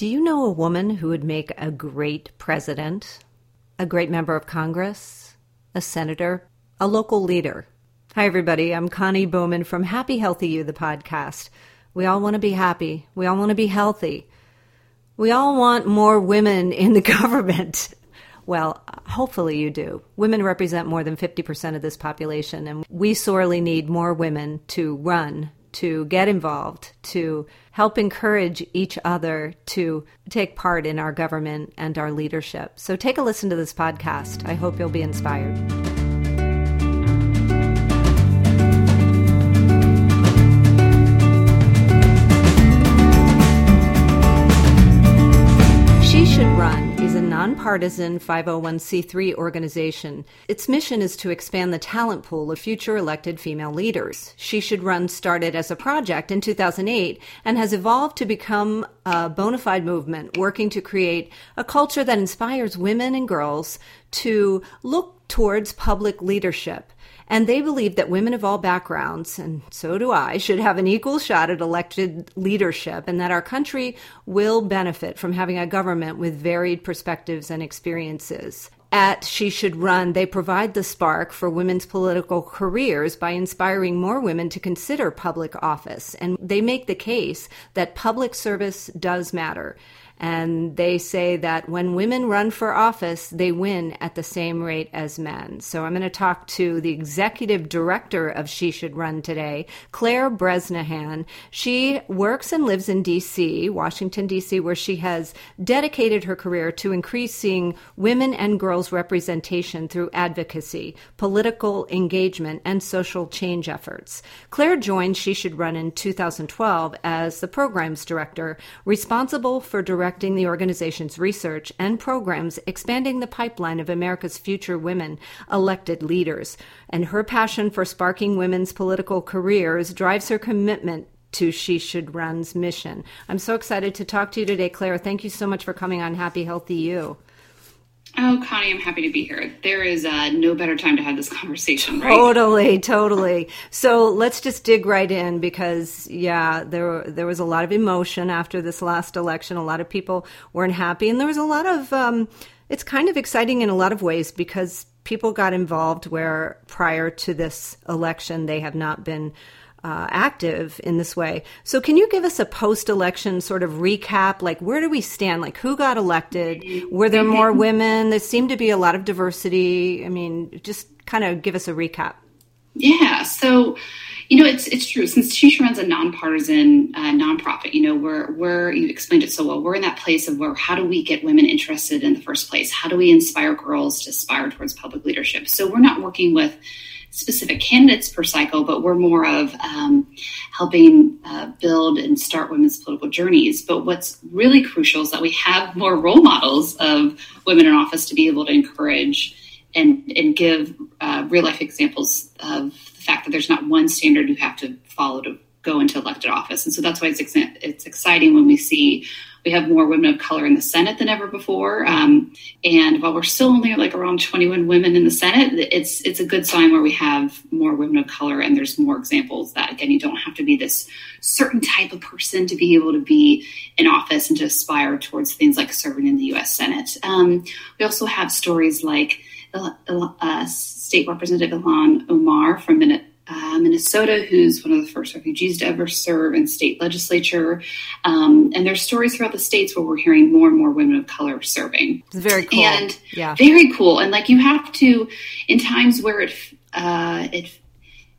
Do you know a woman who would make a great president, a great member of Congress, a senator, a local leader? Hi, everybody. I'm Connie Bowman from Happy Healthy You, the podcast. We all want to be happy. We all want to be healthy. We all want more women in the government. Well, hopefully you do. Women represent more than 50% of this population, and we sorely need more women to run to get involved, to help encourage each other to take part in our government and our leadership. So take a listen to this podcast. I hope you'll be inspired. Nonpartisan 501c3 organization. Its mission is to expand the talent pool of future elected female leaders. She Should Run started as a project in 2008 and has evolved to become a bona fide movement working to create a culture that inspires women and girls to look towards public leadership and they believe that women of all backgrounds, and so do I, should have an equal shot at elected leadership and that our country will benefit from having a government with varied perspectives and experiences. At She Should Run, they provide the spark for women's political careers by inspiring more women to consider public office. And they make the case that public service does matter and they say that when women run for office, they win at the same rate as men. So I'm going to talk to the executive director of She Should Run today, Claire Bresnahan. She works and lives in D.C., Washington, D.C., where she has dedicated her career to increasing women and girls' representation through advocacy, political engagement, and social change efforts. Claire joined She Should Run in 2012 as the programs director, responsible for directing directing the organization's research and programs expanding the pipeline of America's future women elected leaders. And her passion for sparking women's political careers drives her commitment to She Should Run's mission. I'm so excited to talk to you today, Claire. Thank you so much for coming on Happy Healthy You. Oh, Connie, I'm happy to be here. There is uh, no better time to have this conversation, right? Totally, totally. So let's just dig right in because, yeah, there there was a lot of emotion after this last election. A lot of people weren't happy, and there was a lot of. Um, it's kind of exciting in a lot of ways because people got involved where prior to this election they have not been uh, active in this way. So, can you give us a post election sort of recap? Like, where do we stand? Like, who got elected? Were there more women? There seemed to be a lot of diversity. I mean, just kind of give us a recap. Yeah. So, you know, it's it's true. Since She Run's a nonpartisan uh, nonprofit, you know, we're we're you explained it so well. We're in that place of where how do we get women interested in the first place? How do we inspire girls to aspire towards public leadership? So we're not working with specific candidates per cycle, but we're more of um, helping uh, build and start women's political journeys. But what's really crucial is that we have more role models of women in office to be able to encourage and, and give uh, real life examples of the fact that there's not one standard you have to follow to go into elected office. And so that's why it's, it's exciting when we see we have more women of color in the Senate than ever before. Um, and while we're still only like around 21 women in the Senate, it's it's a good sign where we have more women of color and there's more examples that again you don't have to be this certain type of person to be able to be in office and to aspire towards things like serving in the U.S. Senate. Um, we also have stories like uh, uh, State Representative Ilhan Omar from Minnesota uh, Minnesota, who's one of the first refugees to ever serve in state legislature. Um, and there's stories throughout the states where we're hearing more and more women of color serving. It's very cool. And yeah. very cool. And like you have to, in times where it, uh, it,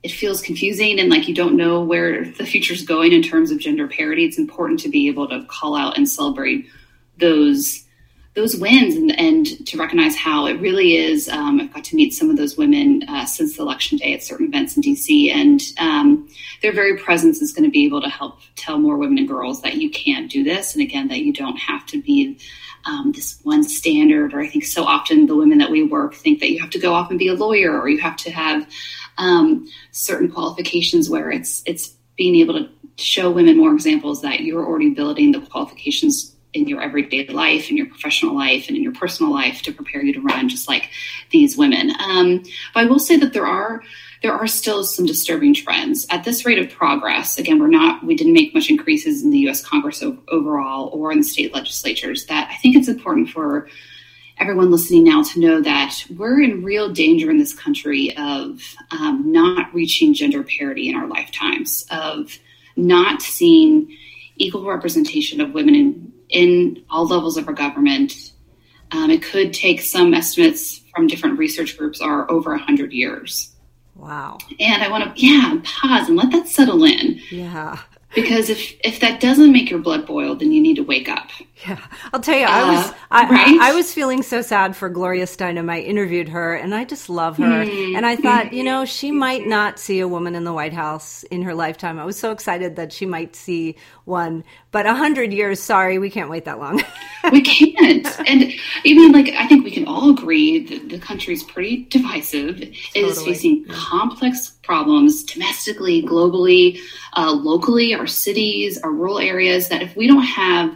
it feels confusing and like you don't know where the future's going in terms of gender parity, it's important to be able to call out and celebrate those those wins and, and, to recognize how it really is. Um, I've got to meet some of those women uh, since the election day at certain events in DC, and um, their very presence is going to be able to help tell more women and girls that you can do this, and again, that you don't have to be um, this one standard. Or I think so often the women that we work think that you have to go off and be a lawyer, or you have to have um, certain qualifications where it's it's being able to show women more examples that you're already building the qualifications in your everyday life, in your professional life, and in your personal life to prepare you to run, just like these women. Um, but I will say that there are there are still some disturbing trends at this rate of progress. Again, we're not we didn't make much increases in the U.S. Congress overall or in the state legislatures. That I think it's important for everyone listening now to know that we're in real danger in this country of um, not reaching gender parity in our lifetimes, of not seeing equal representation of women in, in all levels of our government. Um, it could take some estimates from different research groups are over 100 years. Wow. And I want to, yeah, pause and let that settle in. Yeah because if if that doesn't make your blood boil then you need to wake up yeah i'll tell you i was uh, I, right? I, I, was feeling so sad for gloria steinem i interviewed her and i just love her mm. and i thought you know she might not see a woman in the white house in her lifetime i was so excited that she might see one but a hundred years sorry we can't wait that long we can't and even like i think we can all agree that the country's pretty divisive totally. it is facing yeah. complex problems domestically globally uh, locally our cities our rural areas that if we don't have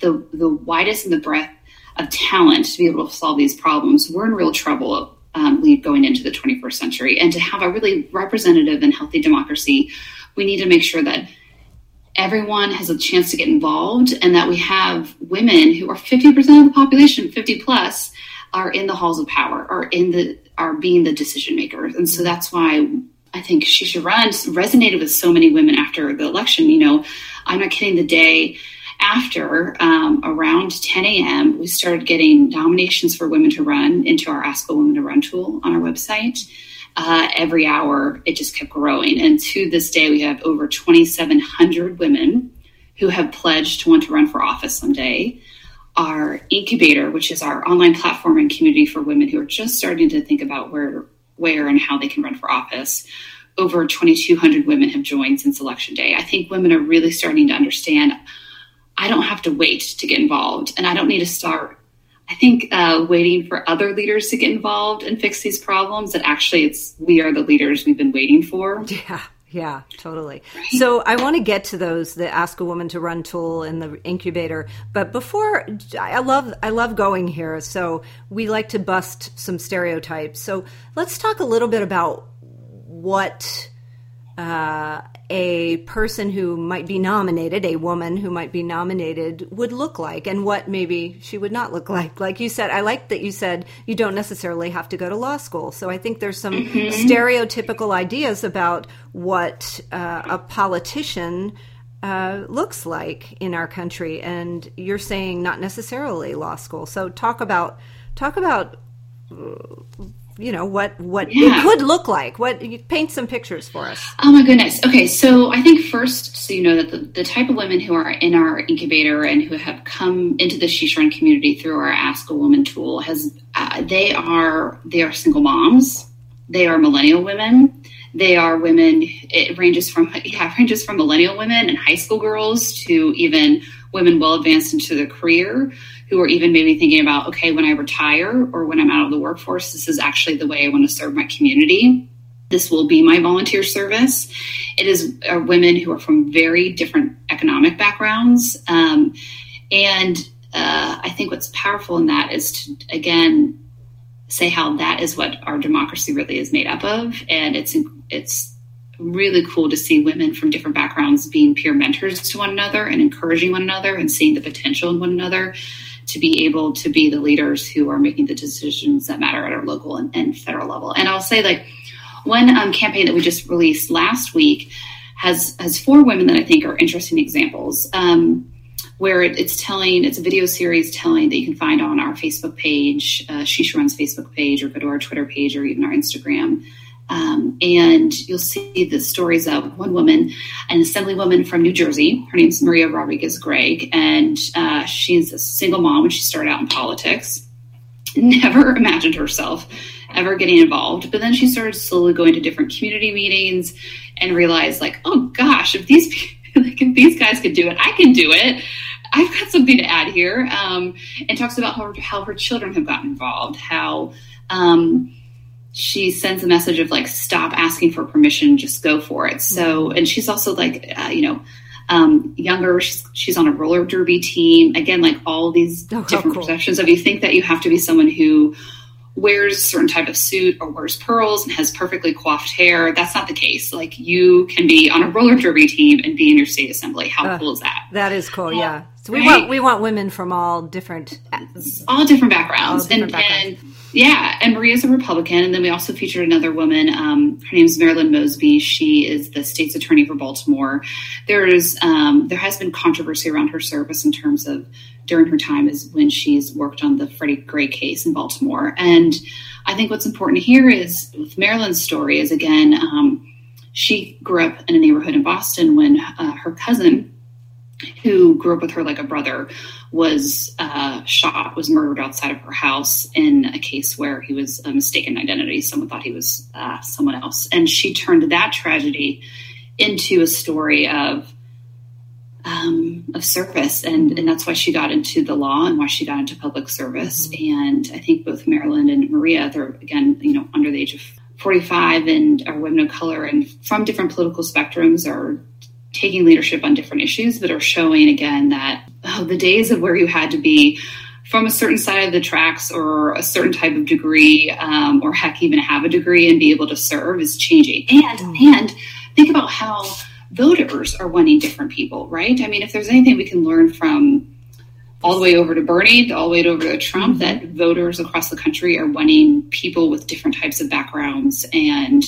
the the widest and the breadth of talent to be able to solve these problems we're in real trouble um, going into the 21st century. And to have a really representative and healthy democracy we need to make sure that everyone has a chance to get involved and that we have women who are 50% of the population 50 plus are in the halls of power are in the are being the decision makers. And so that's why i think she should run resonated with so many women after the election you know i'm not kidding the day after um, around 10 a.m we started getting nominations for women to run into our ask a woman to run tool on our website uh, every hour, it just kept growing. And to this day, we have over 2,700 women who have pledged to want to run for office someday. Our incubator, which is our online platform and community for women who are just starting to think about where, where and how they can run for office, over 2,200 women have joined since election day. I think women are really starting to understand I don't have to wait to get involved, and I don't need to start I think uh, waiting for other leaders to get involved and fix these problems. That actually, it's we are the leaders we've been waiting for. Yeah. Yeah, totally. So I want to get to those the Ask a Woman to Run tool and the incubator, but before I love I love going here. So we like to bust some stereotypes. So let's talk a little bit about what uh, a person who might be nominated, a woman who might be nominated, would look like and what maybe she would not look like. Like you said, I like that you said you don't necessarily have to go to law school. So I think there's some mm-hmm. stereotypical ideas about what uh, a politician uh, looks like in our country. And you're saying not necessarily law school. So talk about talk about you know what what yeah. it could look like. What you paint some pictures for us. Oh my goodness. Okay so i think first so you know that the, the type of women who are in our incubator and who have come into the she run community through our ask a woman tool has uh, they are they are single moms. They are millennial women. They are women it ranges from yeah it ranges from millennial women and high school girls to even women well advanced into their career who are even maybe thinking about, okay, when I retire or when I'm out of the workforce, this is actually the way I want to serve my community. This will be my volunteer service. It is uh, women who are from very different economic backgrounds. Um, and uh, I think what's powerful in that is to, again, say how that is what our democracy really is made up of. And it's, it's, really cool to see women from different backgrounds being peer mentors to one another and encouraging one another and seeing the potential in one another to be able to be the leaders who are making the decisions that matter at our local and, and federal level. And I'll say, like, one um, campaign that we just released last week has has four women that I think are interesting examples. Um, where it, it's telling, it's a video series telling that you can find on our Facebook page, uh, She Runs Facebook page, or go to our Twitter page, or even our Instagram um, and you'll see the stories of one woman, an assemblywoman from New Jersey. Her name is Maria Rodriguez Gregg, and uh, she's a single mom when she started out in politics. Never imagined herself ever getting involved, but then she started slowly going to different community meetings and realized, like, oh gosh, if these like if these guys could do it, I can do it. I've got something to add here. Um, and talks about how, how her children have gotten involved, how um, she sends a message of like stop asking for permission just go for it so mm-hmm. and she's also like uh, you know Um, younger, she's, she's, on a roller derby team. Again, like all these oh, different cool. perceptions of you think that you have to be someone who wears a certain type of suit or wears pearls and has perfectly coiffed hair. That's not the case. Like you can be on a roller derby team and be in your state assembly. How uh, cool is that? That is cool. yeah. So we right? want we want women from all different all different backgrounds. All different and, backgrounds. and yeah, and Maria's a Republican, and then we also featured another woman. Um, her name is Marilyn Mosby. She is the state's attorney for Baltimore. There is um, there has been controversy around her service in terms of during her time is when she's worked on the Freddie Gray case in Baltimore. And I think what's important here is with Marilyn's story is again, um, she grew up in a neighborhood in Boston when uh, her cousin, who grew up with her like a brother, was uh, shot, was murdered outside of her house in a case where he was a mistaken identity. Someone thought he was uh, someone else. And she turned that tragedy into a story of um, of service, and, and that's why she got into the law and why she got into public service. Mm-hmm. And I think both Marilyn and Maria, they're again, you know, under the age of 45 and are women of color and from different political spectrums are taking leadership on different issues, but are showing again that oh, the days of where you had to be from a certain side of the tracks or a certain type of degree, um, or heck, even have a degree and be able to serve is changing. And mm-hmm. and think about how voters are wanting different people, right? I mean, if there's anything we can learn from all the way over to Bernie, all the way over to Trump, mm-hmm. that voters across the country are wanting people with different types of backgrounds and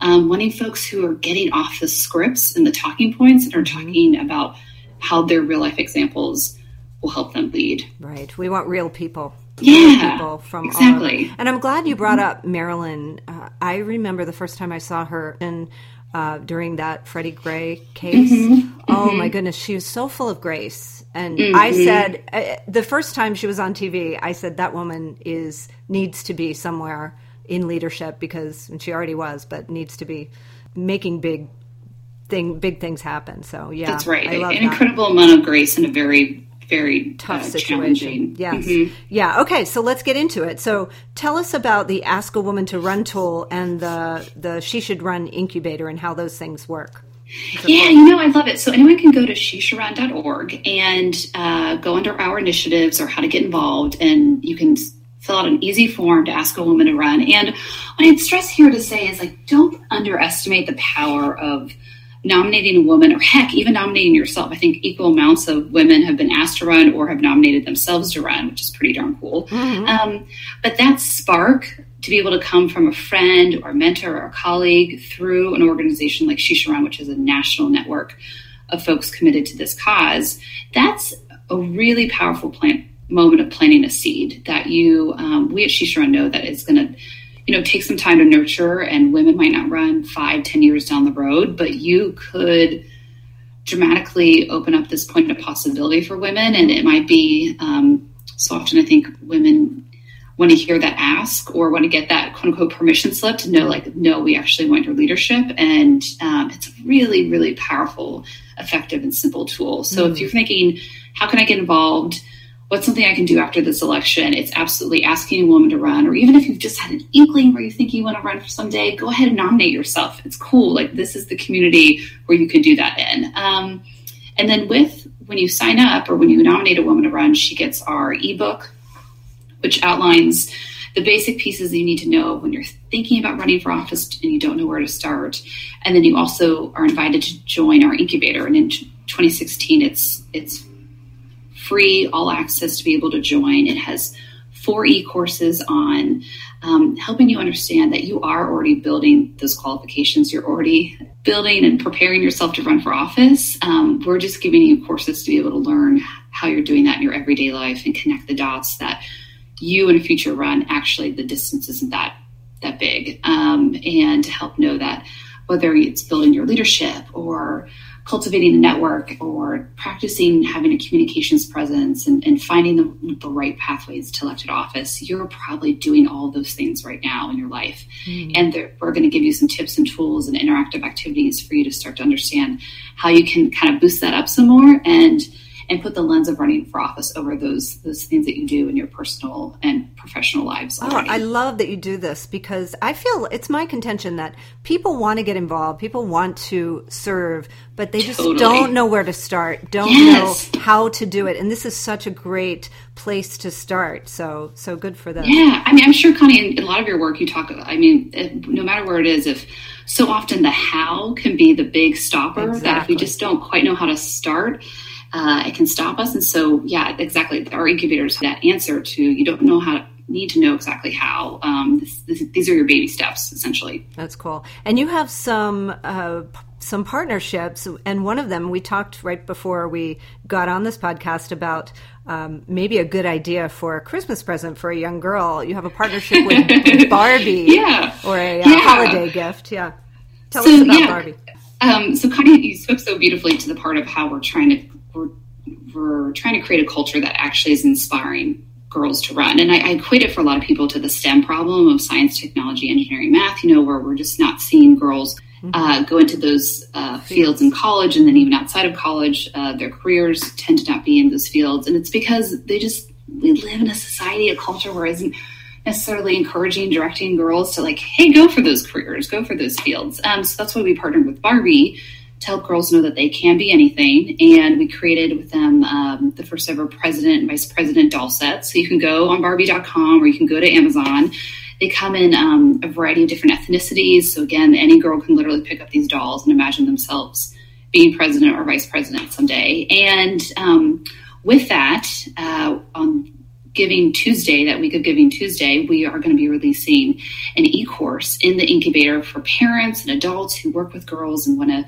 um, wanting folks who are getting off the scripts and the talking points and are mm-hmm. talking about how their real life examples will help them lead. Right. We want real people. Yeah, people from exactly. All, and I'm glad you brought up Marilyn. Uh, I remember the first time I saw her in uh, during that Freddie Gray case. Mm-hmm. Oh mm-hmm. my goodness, she was so full of grace. And mm-hmm. I said uh, the first time she was on TV, I said that woman is needs to be somewhere in leadership because and she already was, but needs to be making big thing big things happen. So yeah, that's right. An that. incredible amount of grace in a very very tough uh, situation. Yes. Mm-hmm. Yeah. Okay. So let's get into it. So tell us about the Ask a Woman to Run tool and the the She Should Run incubator and how those things work. Yeah, you know, I love it. So anyone can go to sheshouldrun.org and uh, go under our initiatives or how to get involved, and you can fill out an easy form to ask a woman to run. And what I'd stress here to say is like, don't underestimate the power of nominating a woman, or heck, even nominating yourself. I think equal amounts of women have been asked to run or have nominated themselves to run, which is pretty darn cool. Mm-hmm. Um, but that spark to be able to come from a friend or a mentor or a colleague through an organization like Run, which is a national network of folks committed to this cause, that's a really powerful plant moment of planting a seed that you, um, we at Run know that is going to you know take some time to nurture and women might not run five ten years down the road but you could dramatically open up this point of possibility for women. And it might be um, so often i think women want to hear that ask or want to get that quote unquote permission slip to know like no we actually want your leadership. And um, it's really really powerful effective and simple tool. So mm-hmm. if you're thinking how can i get involved what's something I can do after this election? It's absolutely asking a woman to run, or even if you've just had an inkling where you think you want to run for someday, go ahead and nominate yourself. It's cool. Like this is the community where you can do that in. Um, and then with when you sign up or when you nominate a woman to run, she gets our ebook, which outlines the basic pieces you need to know when you're thinking about running for office and you don't know where to start. And then you also are invited to join our incubator. And in 2016, it's it's free, all access to be able to join. It has four e courses on um, helping you understand that you are already building those qualifications. You're already building and preparing yourself to run for office. Um, we're just giving you courses to be able to learn how you're doing that in your everyday life and connect the dots that you in a future run actually the distance isn't that that big um, and to help know that whether it's building your leadership or cultivating a network or practicing having a communications presence and, and finding the, the, right pathways to elected office, you're probably doing all those things right now in your life. Mm. And we're going to give you some tips and tools and interactive activities for you to start to understand how you can kind of boost that up some more and and put the lens of running for office over those those things that you do in your personal and professional lives. Oh, I love that you do this because I feel it's my contention that people want to get involved, people want to serve, but they just totally. don't know where to start, don't yes. know how to do it, and this is such a great place to start. So so good for them. Yeah, I mean, I'm sure Connie, in a lot of your work, you talk. I mean, no matter where it is, if so often the how can be the big stopper exactly. that if we just don't quite know how to start uh, it can stop us and so yeah exactly our incubators have that answer to you don't know how to need to know exactly how um, this, this, these are your baby steps essentially that's cool and you have some uh, some partnerships and one of them we talked right before we got on this podcast about um, maybe a good idea for a Christmas present for a young girl. You have a partnership with, Barbie, yeah, or a, uh, yeah. holiday gift. Yeah, tell so, us about yeah. Barbie. Um, so, Connie, you spoke so beautifully to the part of how we're trying to we're, we're trying to create a culture that actually is inspiring girls to run. And I, I, equate it for a lot of people to the STEM problem of science, technology, engineering, math. You know, where we're just not seeing girls uh, go into those uh, fields in college and then even outside of college. Uh, their careers tend to not be in those fields. And it's because they just, we live in a society, a culture where isn't necessarily encouraging, directing girls to like, hey, go for those careers, go for those fields. Um, so that's why we partnered with Barbie to help girls know that they can be anything. And we created with them um, the first ever president and vice president doll set. So you can go on Barbie.com or you can go to Amazon they come in um, a variety of different ethnicities. So again, any girl can literally pick up these dolls and imagine themselves being president or vice president someday. And um, with that, uh, on Giving Tuesday, that week of Giving Tuesday, we are going to be releasing an e-course in the incubator for parents and adults who work with girls and want to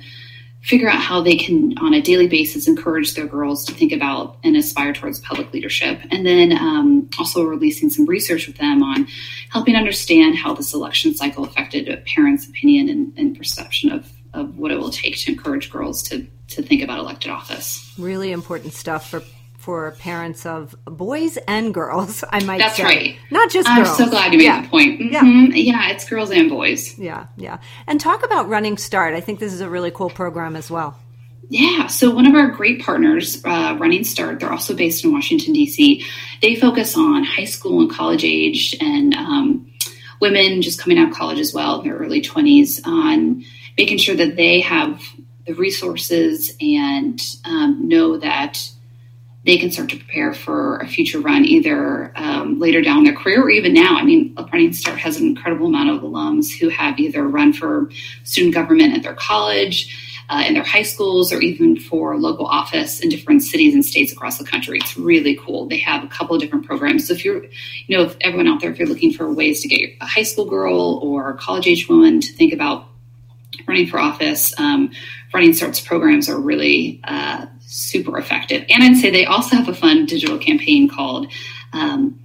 figure out how they can, on a daily basis, encourage their girls to think about and aspire towards public leadership. And then um, also releasing some research with them on helping understand how this election cycle affected parents' opinion and, and perception of, of what it will take to encourage girls to, to think about elected office. Really important stuff for for parents of boys and girls, I might That's say. right. Not just I'm girls. so glad you made yeah. the point. Mm-hmm. Yeah. yeah, it's girls and boys. Yeah, yeah. And talk about Running Start. I think this is a really cool program as well. Yeah, so one of our great partners, uh, Running Start, they're also based in Washington, D.C. They focus on high school and college age and um, women just coming out of college as well in their early 20s on making sure that they have the resources and um, know that they can start to prepare for a future run either um, later down their career or even now. I mean, Running Start has an incredible amount of alums who have either run for student government at their college, uh, in their high schools, or even for local office in different cities and states across the country. It's really cool. They have a couple of different programs. So if you're, you know, if everyone out there, if you're looking for ways to get a high school girl or college age woman to think about running for office, um, Running Starts programs are really uh, super effective. And I'd say they also have a fun digital campaign called um,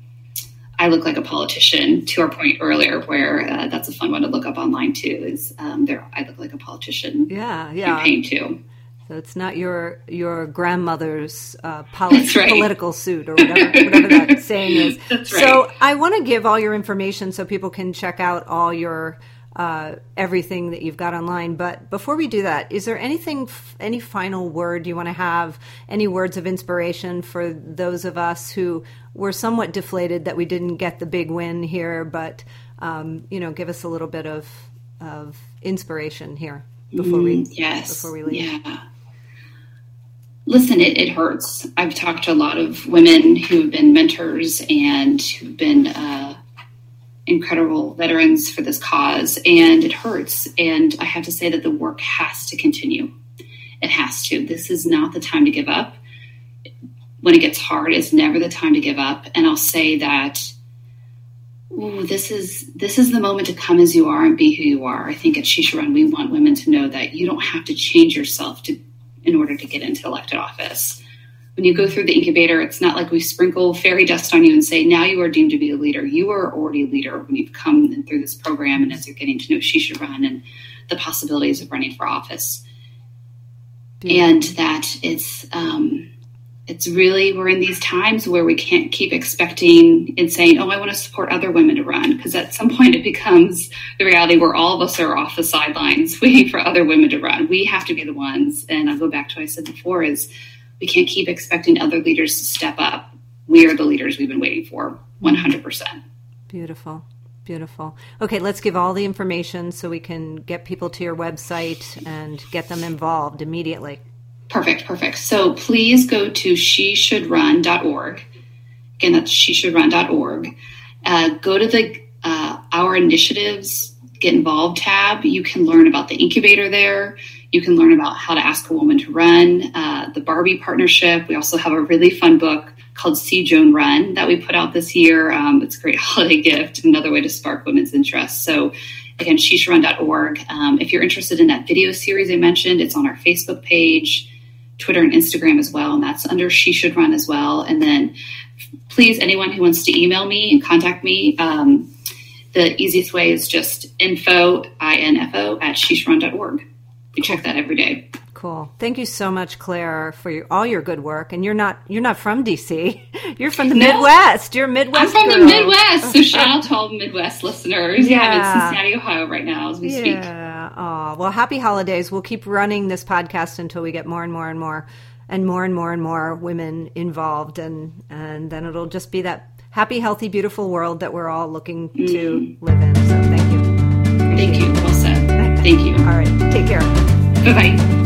I Look Like a Politician, to our point earlier, where uh, that's a fun one to look up online too, is um, their I Look Like a Politician yeah, yeah. campaign too. So it's not your your grandmother's uh, right. political suit or whatever, whatever that saying is. Right. So I want to give all your information so people can check out all your uh, everything that you've got online. But before we do that, is there anything, any final word you want to have? Any words of inspiration for those of us who were somewhat deflated that we didn't get the big win here, but um, you know, give us a little bit of of inspiration here before we mm, yes before we leave. Yeah. Listen, it, it hurts. I've talked to a lot of women who've been mentors and who've been uh, incredible veterans for this cause, and it hurts. And I have to say that the work has to continue. It has to. This is not the time to give up. When it gets hard, it's never the time to give up. And I'll say that ooh, this is this is the moment to come as you are and be who you are. I think at She Run, we want women to know that you don't have to change yourself to in order to get into elected office when you go through the incubator, it's not like we sprinkle fairy dust on you and say, now you are deemed to be a leader. You are already a leader when you've come through this program and as you're getting to know She Should Run and the possibilities of running for office. Yeah. And that it's, um, it's really, we're in these times where we can't keep expecting and saying, oh, I want to support other women to run. Because at some point it becomes the reality where all of us are off the sidelines waiting for other women to run. We have to be the ones. And I'll go back to what I said before is, We can't keep expecting other leaders to step up. We are the leaders we've been waiting for, 100%. Beautiful. Beautiful. Okay, let's give all the information so we can get people to your website and get them involved immediately. Perfect, perfect. So please go to she should run.org. Again, that's she should run.org. Uh, go to the uh, Our Initiatives Get Involved tab. You can learn about the incubator there. You can learn about how to ask a woman to run, uh, the Barbie partnership. We also have a really fun book called See Joan Run that we put out this year. Um, it's a great holiday gift, another way to spark women's interest. So, again, sheshouldrun.org. Um, if you're interested in that video series I mentioned, it's on our Facebook page, Twitter, and Instagram as well, and that's under She Should Run as well. And then, please, anyone who wants to email me and contact me, um, the easiest way is just info, I-N-F-O, at sheshouldrun.org. We check that every day. Cool. Thank you so much, Claire, for your, all your good work. And you're not you're not from DC. You're from the no, Midwest. You're Midwest. I'm from girl. the Midwest. So shout out to all the Midwest listeners. Yeah, I'm in Cincinnati, Ohio, right now as we yeah. speak. Yeah. Oh well, happy holidays. We'll keep running this podcast until we get more and more and more and more and more and more women involved, and and then it'll just be that happy, healthy, beautiful world that we're all looking to mm-hmm. live in. So thank you. Appreciate thank you. Well said. Thank you. all right. Take care. Bye bye.